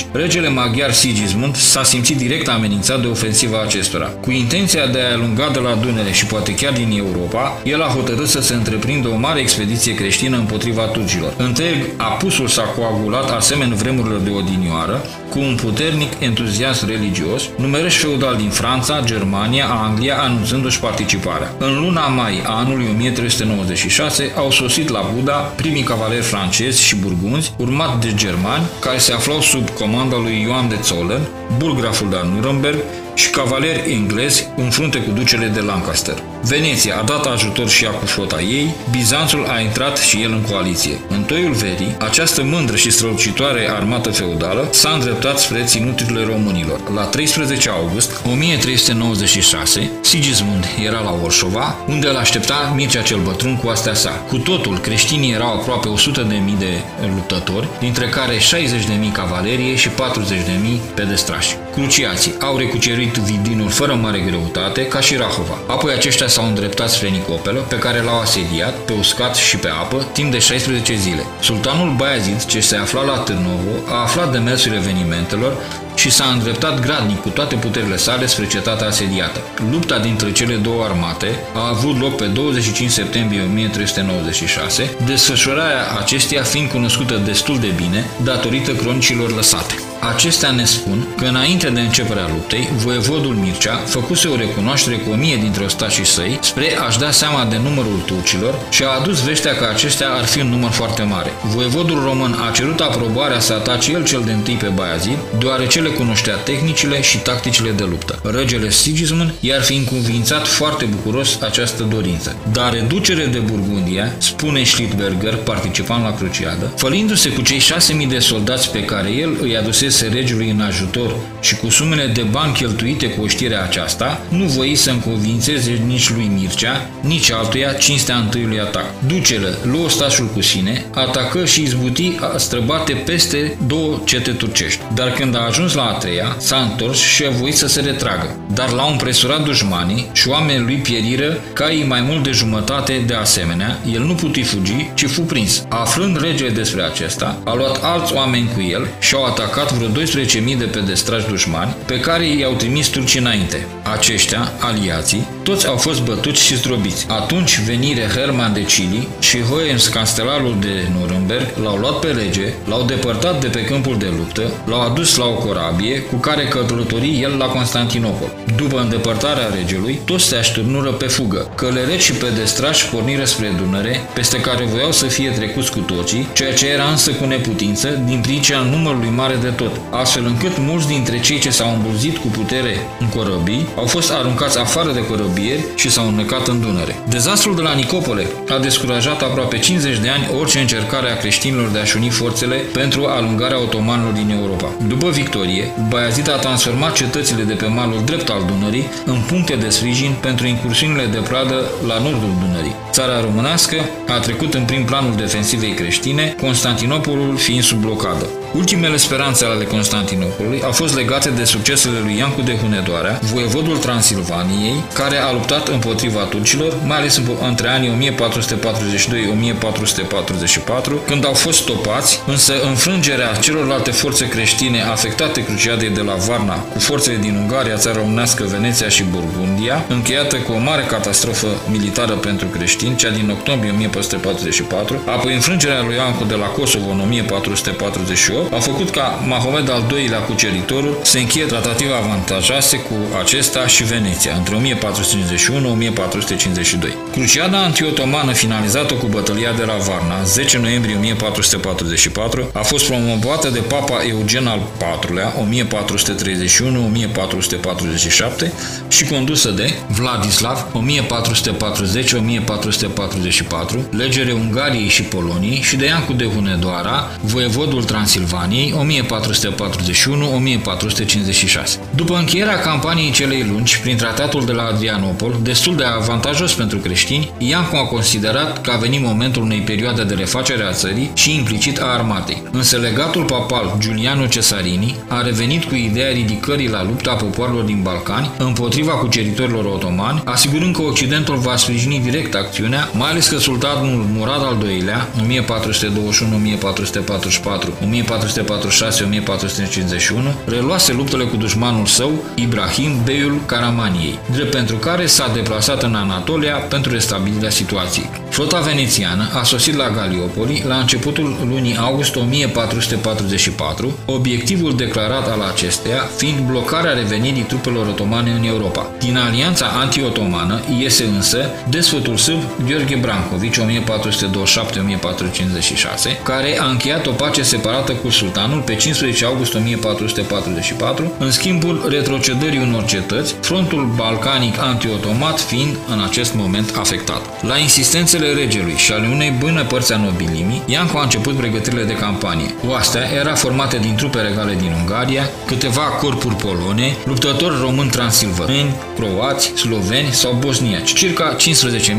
1394-1395, regele maghiar Sigismund s-a simțit direct amenințat de ofensiva acestora. Cu intenția de a alunga de la Dunăre și poate chiar din Europa, el a hotărât să se întreprindă o mare expediție creștină împotriva turcilor. Întreg apusul s-a coagulat asemenea vremurilor de odinioară, cu un puternic entuziasm religios, numeroși feudal din Franța, Germania, Anglia, anunțându-și participarea. În luna mai a anului 1396 au sosit la Buda primii cavaleri francezi și burgunzi, urmat de germani, care se aflau sub comanda lui Ioan de Zollern, burgraful de Nuremberg și cavaleri englezi în frunte cu ducele de Lancaster. Veneția a dat ajutor și ea cu flota ei, Bizanțul a intrat și el în coaliție. În toiul verii, această mândră și strălucitoare armată feudală s-a îndreptat spre ținuturile românilor. La 13 august 1396, Sigismund era la Orșova, unde îl aștepta Mircea cel Bătrân cu astea sa. Cu totul, creștinii erau aproape 100.000 de luptători, dintre care 60.000 cavalerie și 40.000 pedestrași. Cruciații au recucerit oprit vidinul fără mare greutate, ca și Rahova. Apoi aceștia s-au îndreptat spre Nicopelă, pe care l-au asediat pe uscat și pe apă timp de 16 zile. Sultanul Bayazid, ce se afla la Târnovo, a aflat de mersul evenimentelor și s-a îndreptat gradnic cu toate puterile sale spre cetatea asediată. Lupta dintre cele două armate a avut loc pe 25 septembrie 1396, desfășurarea acesteia fiind cunoscută destul de bine datorită cronicilor lăsate. Acestea ne spun că înainte de începerea luptei, voievodul Mircea făcuse o recunoaștere cu o mie dintre ostașii săi spre a-și da seama de numărul turcilor și a adus vestea că aceștia ar fi un număr foarte mare. Voievodul român a cerut aprobarea să atace el cel de întâi pe Baiazid, deoarece le cunoștea tehnicile și tacticile de luptă. Regele Sigismund i-ar fi încuvințat foarte bucuros această dorință. Dar reducere de Burgundia, spune Schlittberger, participant la cruciadă, fălindu-se cu cei 6.000 de soldați pe care el îi adusese adresese regiului în ajutor și cu sumele de bani cheltuite cu oștirea aceasta, nu voi să înconvințeze nici lui Mircea, nici altuia cinstea întâiului atac. Ducele luă stașul cu sine, atacă și izbuti a străbate peste două cete turcești. Dar când a ajuns la a treia, s-a întors și a voit să se retragă. Dar l-au împresurat dușmanii și oamenii lui pieriră caii mai mult de jumătate de asemenea, el nu putea fugi, ci fu prins. Aflând regele despre acesta, a luat alți oameni cu el și au atacat vreo 12.000 de pedestrași dușmani pe care i-au trimis turcii înainte. Aceștia, aliații, toți au fost bătuți și zdrobiți. Atunci venire Herman de Chili și Hoens, cancelarul de Nuremberg, l-au luat pe rege, l-au depărtat de pe câmpul de luptă, l-au adus la o corabie cu care călători el la Constantinopol. După îndepărtarea regelui, toți se așturnură pe fugă. Călăreți și pedestrași porniră spre Dunăre, peste care voiau să fie trecuți cu toții, ceea ce era însă cu neputință din pricina numărului mare de tot astfel încât mulți dintre cei ce s-au îmbulzit cu putere în corăbii au fost aruncați afară de corăbieri și s-au înnecat în Dunăre. Dezastrul de la Nicopole a descurajat aproape 50 de ani orice încercare a creștinilor de a-și uni forțele pentru alungarea otomanilor din Europa. După victorie, Baiazid a transformat cetățile de pe malul drept al Dunării în puncte de sprijin pentru incursiunile de pradă la nordul Dunării. Țara românească a trecut în prim planul defensivei creștine, Constantinopolul fiind sub blocadă. Ultimele speranțe ale Constantinopolului au fost legate de succesele lui Iancu de Hunedoarea, voievodul Transilvaniei, care a luptat împotriva turcilor, mai ales între anii 1442-1444, când au fost stopați, însă înfrângerea celorlalte forțe creștine afectate cruciadei de la Varna cu forțele din Ungaria, țara românească, Veneția și Burgundia, încheiată cu o mare catastrofă militară pentru creștini, cea din octombrie 1444, apoi înfrângerea lui Iancu de la Kosovo în 1448, a făcut ca Mahomed al II-lea cuceritorul să încheie tratative avantajoase cu acesta și Veneția între 1451-1452. Cruciada antiotomană finalizată cu bătălia de la Varna, 10 noiembrie 1444, a fost promovată de Papa Eugen al IV-lea, 1431-1447 și condusă de Vladislav, 1440-1444, legere Ungariei și Poloniei și de Iancu de Hunedoara, voievodul Transilvaniei, 1441-1456. După încheierea campaniei celei lungi, prin tratatul de la Adrianopol, destul de avantajos pentru creștini, Iancu a considerat că a venit momentul unei perioade de refacere a țării și implicit a armatei. Însă legatul papal Giuliano Cesarini a revenit cu ideea ridicării la lupta a popoarelor din Balcani împotriva cuceritorilor otomani, asigurând că Occidentul va sprijini direct acțiunea, mai ales că sultanul Murad al II-lea, 1421-1444, 1446-1451, reluase luptele cu dușmanul său, Ibrahim Beiul Caramaniei, drept pentru care s-a deplasat în Anatolia pentru restabilirea situației. Flota venețiană a sosit la Galiopoli la începutul lunii august 1444, obiectivul declarat al acesteia fiind blocarea revenirii trupelor otomane în Europa. Din alianța anti-otomană iese însă desfătul sâb Gheorghe Brancovici 1427-1456, care a încheiat o pace separată cu sultanul pe 15 august 1444, în schimbul retrocedării unor cetăți, frontul balcanic anti-otomat fiind în acest moment afectat. La insistențele solicitările regelui și ale unei bune părți a nobilimii, Iancu a început pregătirile de campanie. Oastea era formată din trupe regale din Ungaria, câteva corpuri polone, luptători români transilvăni, croați, sloveni sau bosniaci, circa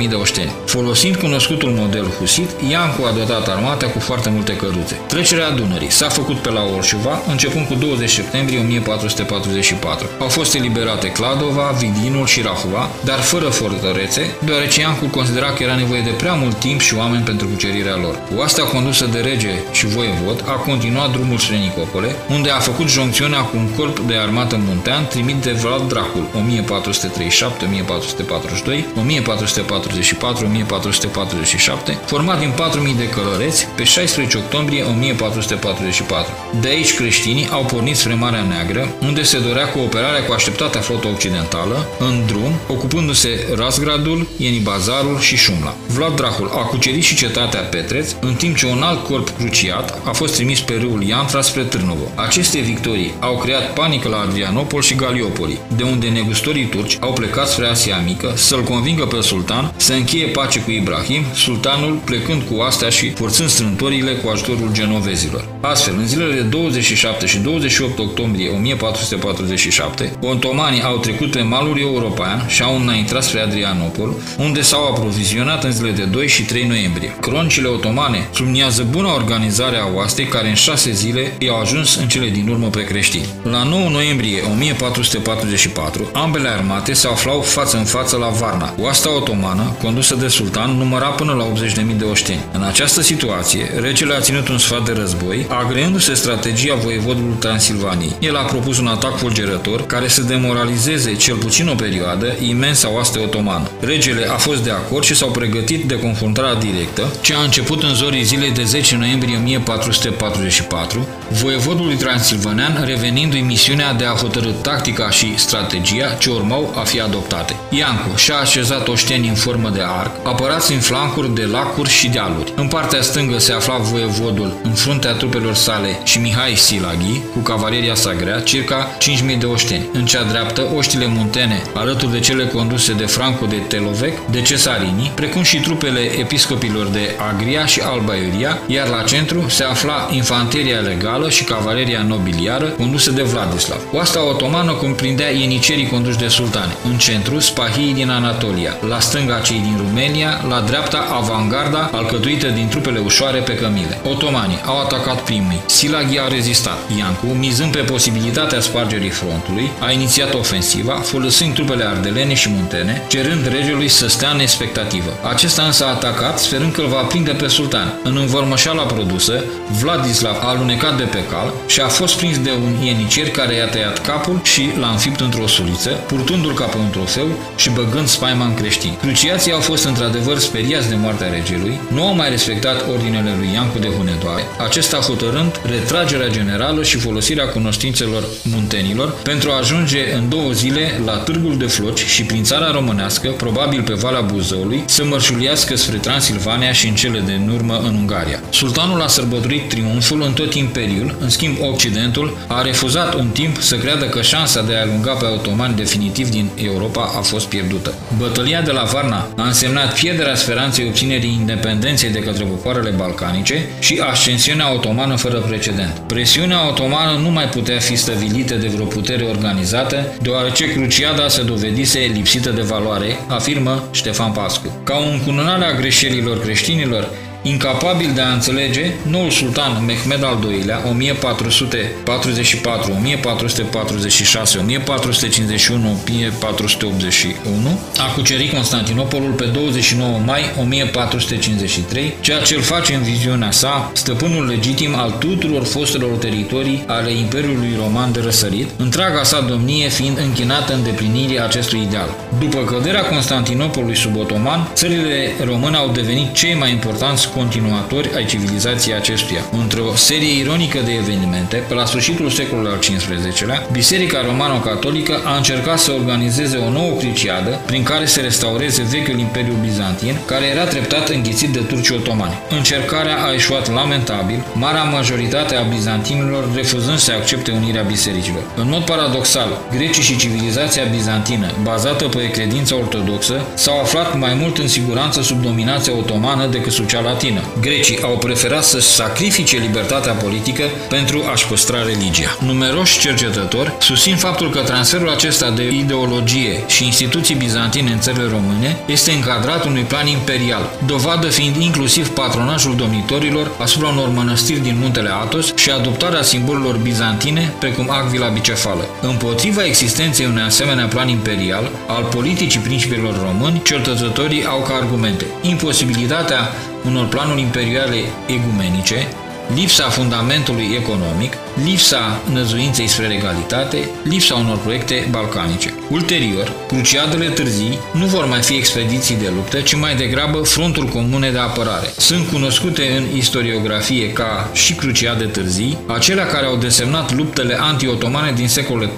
15.000 de oșteni. Folosind cunoscutul model husit, Iancu a dotat armata cu foarte multe căruțe. Trecerea Dunării s-a făcut pe la Orșova, începând cu 20 septembrie 1444. Au fost eliberate Cladova, Vidinul și Rahova, dar fără fortărețe, deoarece Iancu considera că era nevoie de prea mult timp și oameni pentru cucerirea lor. Oastea condusă de rege și voievod a continuat drumul spre Nicopole, unde a făcut joncțiunea cu un corp de armată muntean trimit de Vlad Dracul 1437, 1442, 1444, 1447, format din 4000 de călăreți pe 16 octombrie 1444. De aici creștinii au pornit spre Marea Neagră, unde se dorea cooperarea cu așteptata flotă occidentală, în drum, ocupându-se Razgradul, Ienibazarul și Șumla. Vlad Dracul a cucerit și cetatea Petreț, în timp ce un alt corp cruciat a fost trimis pe râul Iantra spre Târnovo. Aceste victorii au creat panică la Adrianopol și Galiopoli, de unde negustorii turci au plecat spre Asia Mică să-l convingă pe sultan să încheie pace cu Ibrahim, sultanul plecând cu astea și forțând strântorile cu ajutorul genovezilor. Astfel, în zilele de 27 și 28 octombrie 1447, otomanii au trecut pe malul european și au înaintat spre Adrianopol, unde s-au aprovizionat în zilele de 2 și 3 noiembrie. Cronicile otomane subliniază buna organizare a oastei care în șase zile i-au ajuns în cele din urmă pe creștini. La 9 noiembrie 1444, ambele armate se aflau față în față la Varna. Oasta otomană, condusă de sultan, număra până la 80.000 de oșteni. În această situație, regele a ținut un sfat de război, agreându-se strategia voievodului Transilvaniei. El a propus un atac fulgerător care să demoralizeze cel puțin o perioadă imensa oaste otomană. Regele a fost de acord și s-au pregătit de confruntarea directă, ce a început în zorii zilei de 10 noiembrie 1444, voievodului transilvanean revenindu-i misiunea de a hotărâ tactica și strategia ce urmau a fi adoptate. Iancu și-a așezat oșteni în formă de arc, apărați în flancuri de lacuri și dealuri. În partea stângă se afla voievodul în fruntea trupelor sale și Mihai Silaghi, cu cavaleria sa grea, circa 5.000 de oșteni. În cea dreaptă, oștile muntene, alături de cele conduse de Franco de Telovec, de Cesarini, precum și trupele episcopilor de Agria și Alba Iuria, iar la centru se afla infanteria legală și cavaleria nobiliară condusă de Vladislav. Oasta otomană comprindea ienicerii conduși de sultani. În centru, spahii din Anatolia, la stânga cei din Rumenia, la dreapta avangarda alcătuită din trupele ușoare pe cămile. Otomanii au atacat primii. Silaghi a rezistat. Iancu, mizând pe posibilitatea spargerii frontului, a inițiat ofensiva, folosind trupele ardelene și muntene, cerând regelui să stea în expectativă. Acesta însă a atacat, sperând că îl va prinde pe sultan. În învărmășala produsă, Vladislav a alunecat de pe cal și a fost prins de un ienicer care i-a tăiat capul și l-a înfipt într-o suliță, purtându-l ca pe un trofeu și băgând spaima în creștin. Cruciații au fost într-adevăr speriați de moartea regelui, nu au mai respectat ordinele lui Iancu de Hunedoare, acesta hotărând retragerea generală și folosirea cunoștințelor muntenilor pentru a ajunge în două zile la Târgul de Floci și prin țara românească, probabil pe Valea Buzăului, să mărșuliască spre Transilvania și în cele de urmă în Ungaria. Sultanul a sărbătorit triumful în tot imperiul, în schimb Occidentul a refuzat un timp să creadă că șansa de a alunga pe otomani definitiv din Europa a fost pierdută. Bătălia de la Varna a însemnat pierderea speranței obținerii independenței de către popoarele balcanice și ascensiunea otomană fără precedent. Presiunea otomană nu mai putea fi stăvilită de vreo putere organizată, deoarece Cruciada se dovedise lipsită de valoare, afirmă Ștefan Pascu. Ca o încununare a greșelilor creștinilor, Incapabil de a înțelege, noul sultan Mehmed al II-lea, 1444, 1446, 1451, 1481, a cucerit Constantinopolul pe 29 mai 1453, ceea ce îl face în viziunea sa stăpânul legitim al tuturor fostelor teritorii ale Imperiului Roman de răsărit, întreaga sa domnie fiind închinată în deplinirea acestui ideal. După căderea Constantinopolului sub otoman, țările române au devenit cei mai importanți continuatori ai civilizației acestuia. Într-o serie ironică de evenimente, pe la sfârșitul secolului al XV-lea, Biserica Romano-Catolică a încercat să organizeze o nouă criciadă prin care să restaureze vechiul Imperiu Bizantin, care era treptat înghițit de turci otomani. Încercarea a eșuat lamentabil, marea majoritate a bizantinilor refuzând să accepte unirea bisericilor. În mod paradoxal, grecii și civilizația bizantină, bazată pe credința ortodoxă, s-au aflat mai mult în siguranță sub dominația otomană decât sub cea latină. Grecii au preferat să sacrifice libertatea politică pentru a-și păstra religia. Numeroși cercetători susțin faptul că transferul acesta de ideologie și instituții bizantine în țările române este încadrat unui plan imperial, dovadă fiind inclusiv patronajul domnitorilor asupra unor mănăstiri din muntele Atos și adoptarea simbolurilor bizantine, precum Acvila bicefală. Împotriva existenței unui asemenea plan imperial al politicii principilor români, cercetătorii au ca argumente imposibilitatea unor planuri imperiale egumenice, lipsa fundamentului economic, lipsa năzuinței spre legalitate, lipsa unor proiecte balcanice. Ulterior, cruciadele târzii nu vor mai fi expediții de luptă, ci mai degrabă fronturi comune de apărare. Sunt cunoscute în istoriografie ca și cruciade târzii, acelea care au desemnat luptele anti-otomane din secolele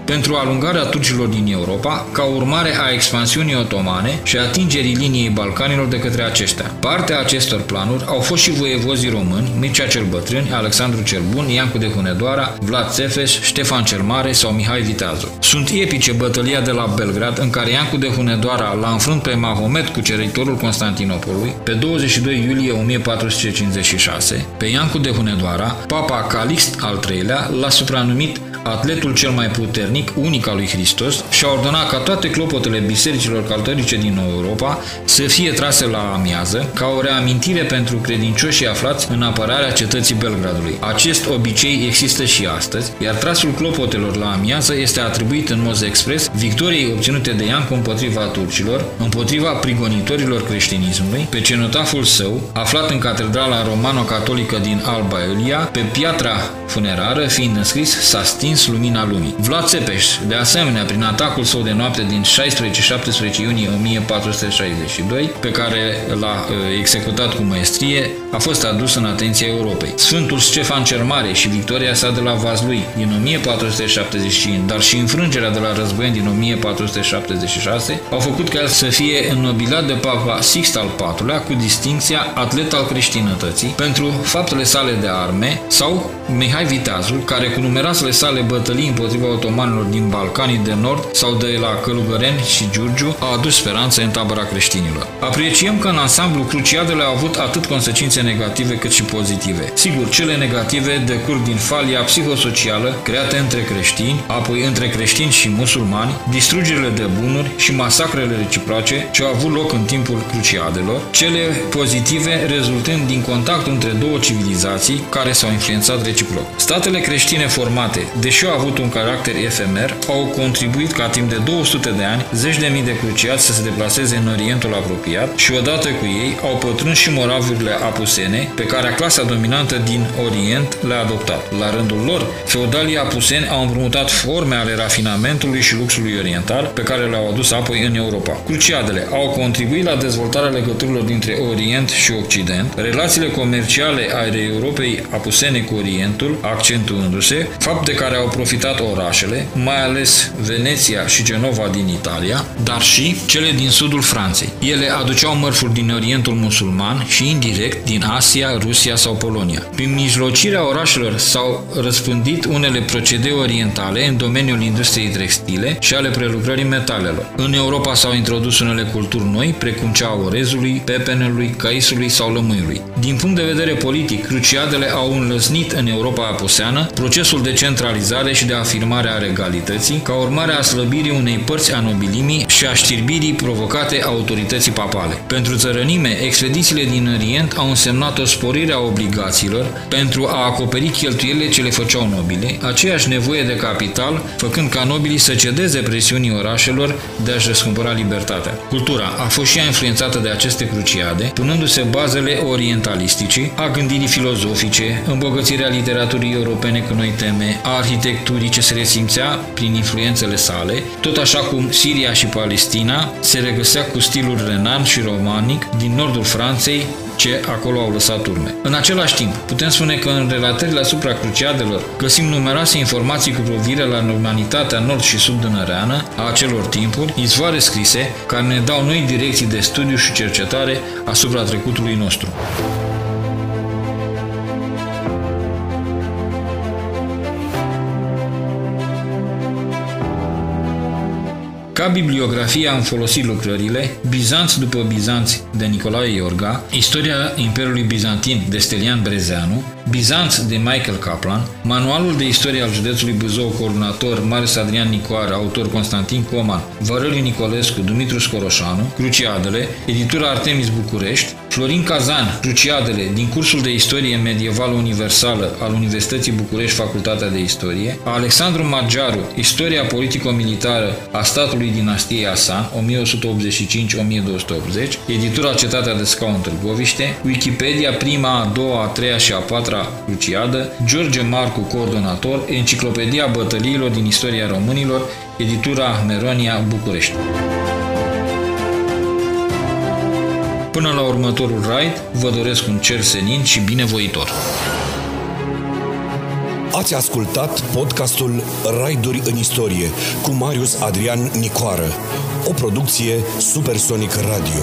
14-16 pentru alungarea turcilor din Europa, ca urmare a expansiunii otomane și atingerii liniei Balcanilor de către aceștia. Partea acestor planuri au fost și voievozii români, Mircea cel Bătrân, Alexandru cel Bun, Iancu de Hunedoara, Vlad Țefeș, Ștefan cel Mare sau Mihai Viteazu. Sunt epice bătălia de la Belgrad, în care Iancu de Hunedoara l-a înfrunt pe Mahomet, cuceritorul Constantinopolului, pe 22 iulie 1456. Pe Iancu de Hunedoara, papa Calixt al III-lea l-a supranumit atletul cel mai puternic, unic al lui Hristos, și-a ordonat ca toate clopotele bisericilor catolice din Europa să fie trase la amiază, ca o reamintire pentru credincioșii aflați în apărarea cetății Belgradului. Acest obicei există și astăzi, iar trasul clopotelor la amiază este atribuit în mod expres victoriei obținute de Iancu împotriva turcilor, împotriva prigonitorilor creștinismului, pe cenotaful său, aflat în catedrala romano-catolică din Alba Iulia, pe piatra funerară, fiind înscris, s-a stins lumina lumii. Vlad Țepeș, de asemenea, prin atacul său de noapte din 16-17 iunie 1462, pe care l-a uh, executat cu maestrie, a fost adus în atenția Europei. Sfântul Ștefan cel Mare și victoria sa de la Vazlui din 1475, dar și înfrângerea de la Războieni din 1476, au făcut ca să fie înnobilat de Papa Sixt al IV-lea cu distinția atlet al creștinătății pentru faptele sale de arme sau Mihai Mihai Viteazul, care cu numeroasele sale bătălii împotriva otomanilor din Balcanii de Nord sau de la Călugăreni și Giurgiu, a adus speranță în tabăra creștinilor. Apreciem că în ansamblu cruciadele au avut atât consecințe negative cât și pozitive. Sigur, cele negative decurg din falia psihosocială creată între creștini, apoi între creștini și musulmani, distrugerile de bunuri și masacrele reciproce ce au avut loc în timpul cruciadelor, cele pozitive rezultând din contactul între două civilizații care s-au influențat reciproc. Statele creștine formate, deși au avut un caracter efemer, au contribuit ca timp de 200 de ani zeci de mii de cruciați să se deplaseze în Orientul apropiat și odată cu ei au pătruns și moravurile apusene pe care clasa dominantă din Orient le-a adoptat. La rândul lor, feudalii apuseni au împrumutat forme ale rafinamentului și luxului oriental pe care le-au adus apoi în Europa. Cruciadele au contribuit la dezvoltarea legăturilor dintre Orient și Occident, relațiile comerciale ale Europei apusene cu Orientul, accentuându-se, fapt de care au profitat orașele, mai ales Veneția și Genova din Italia, dar și cele din sudul Franței. Ele aduceau mărfuri din Orientul musulman și indirect din Asia, Rusia sau Polonia. Prin mijlocirea orașelor s-au răspândit unele procedee orientale în domeniul industriei textile și ale prelucrării metalelor. În Europa s-au introdus unele culturi noi, precum cea a orezului, pepenelui, caisului sau lămâiului. Din punct de vedere politic, cruciadele au înlăsnit în Europa apuseană procesul de centralizare și de afirmare a regalității, ca urmare a slăbirii unei părți a nobilimii și a știrbirii provocate autorității papale. Pentru țărănime, expedițiile din Orient au însemnat o sporire a obligațiilor pentru a acoperi cheltuielile ce le făceau nobile, aceeași nevoie de capital, făcând ca nobilii să cedeze presiunii orașelor de a-și răscumpăra libertatea. Cultura a fost și ea influențată de aceste cruciade, punându-se bazele orientalistice, a gândirii filozofice, îmbogățirea literaturii europene cu noi teme, a arhitecturii ce se resimțea prin influențele sale, tot așa cum Siria și Palestina se regăsea cu stilul renan și romanic din nordul Franței, ce acolo au lăsat urme. În același timp, putem spune că în relatările asupra cruciadelor găsim numeroase informații cu privire la normalitatea nord și sud dunăreană a acelor timpuri, izvoare scrise care ne dau noi direcții de studiu și cercetare asupra trecutului nostru. Bibliografie am folosit lucrările Bizanț după Bizanți de Nicolae Iorga, Istoria Imperiului Bizantin de Stelian Brezeanu, Bizanț de Michael Kaplan, Manualul de istorie al județului Buzău, coordonator Marius Adrian Nicoară, autor Constantin Coman, Vărăliu Nicolescu, Dumitru Scoroșanu, Cruciadele, editura Artemis București, Florin Cazan, Cruciadele, din cursul de istorie medievală universală al Universității București, Facultatea de Istorie, Alexandru Magiaru, Istoria politico-militară a statului dinastiei Asan, 1185-1280, editura Cetatea de Scaun Târgoviște, Wikipedia, prima, a doua, a treia și a patra Cruciadă, George Marcu, coordonator, Enciclopedia Bătăliilor din Istoria Românilor, editura Meronia, București. Până la următorul raid, vă doresc un cer senin și binevoitor. Ați ascultat podcastul Raiduri în istorie cu Marius Adrian Nicoară, o producție Supersonic Radio.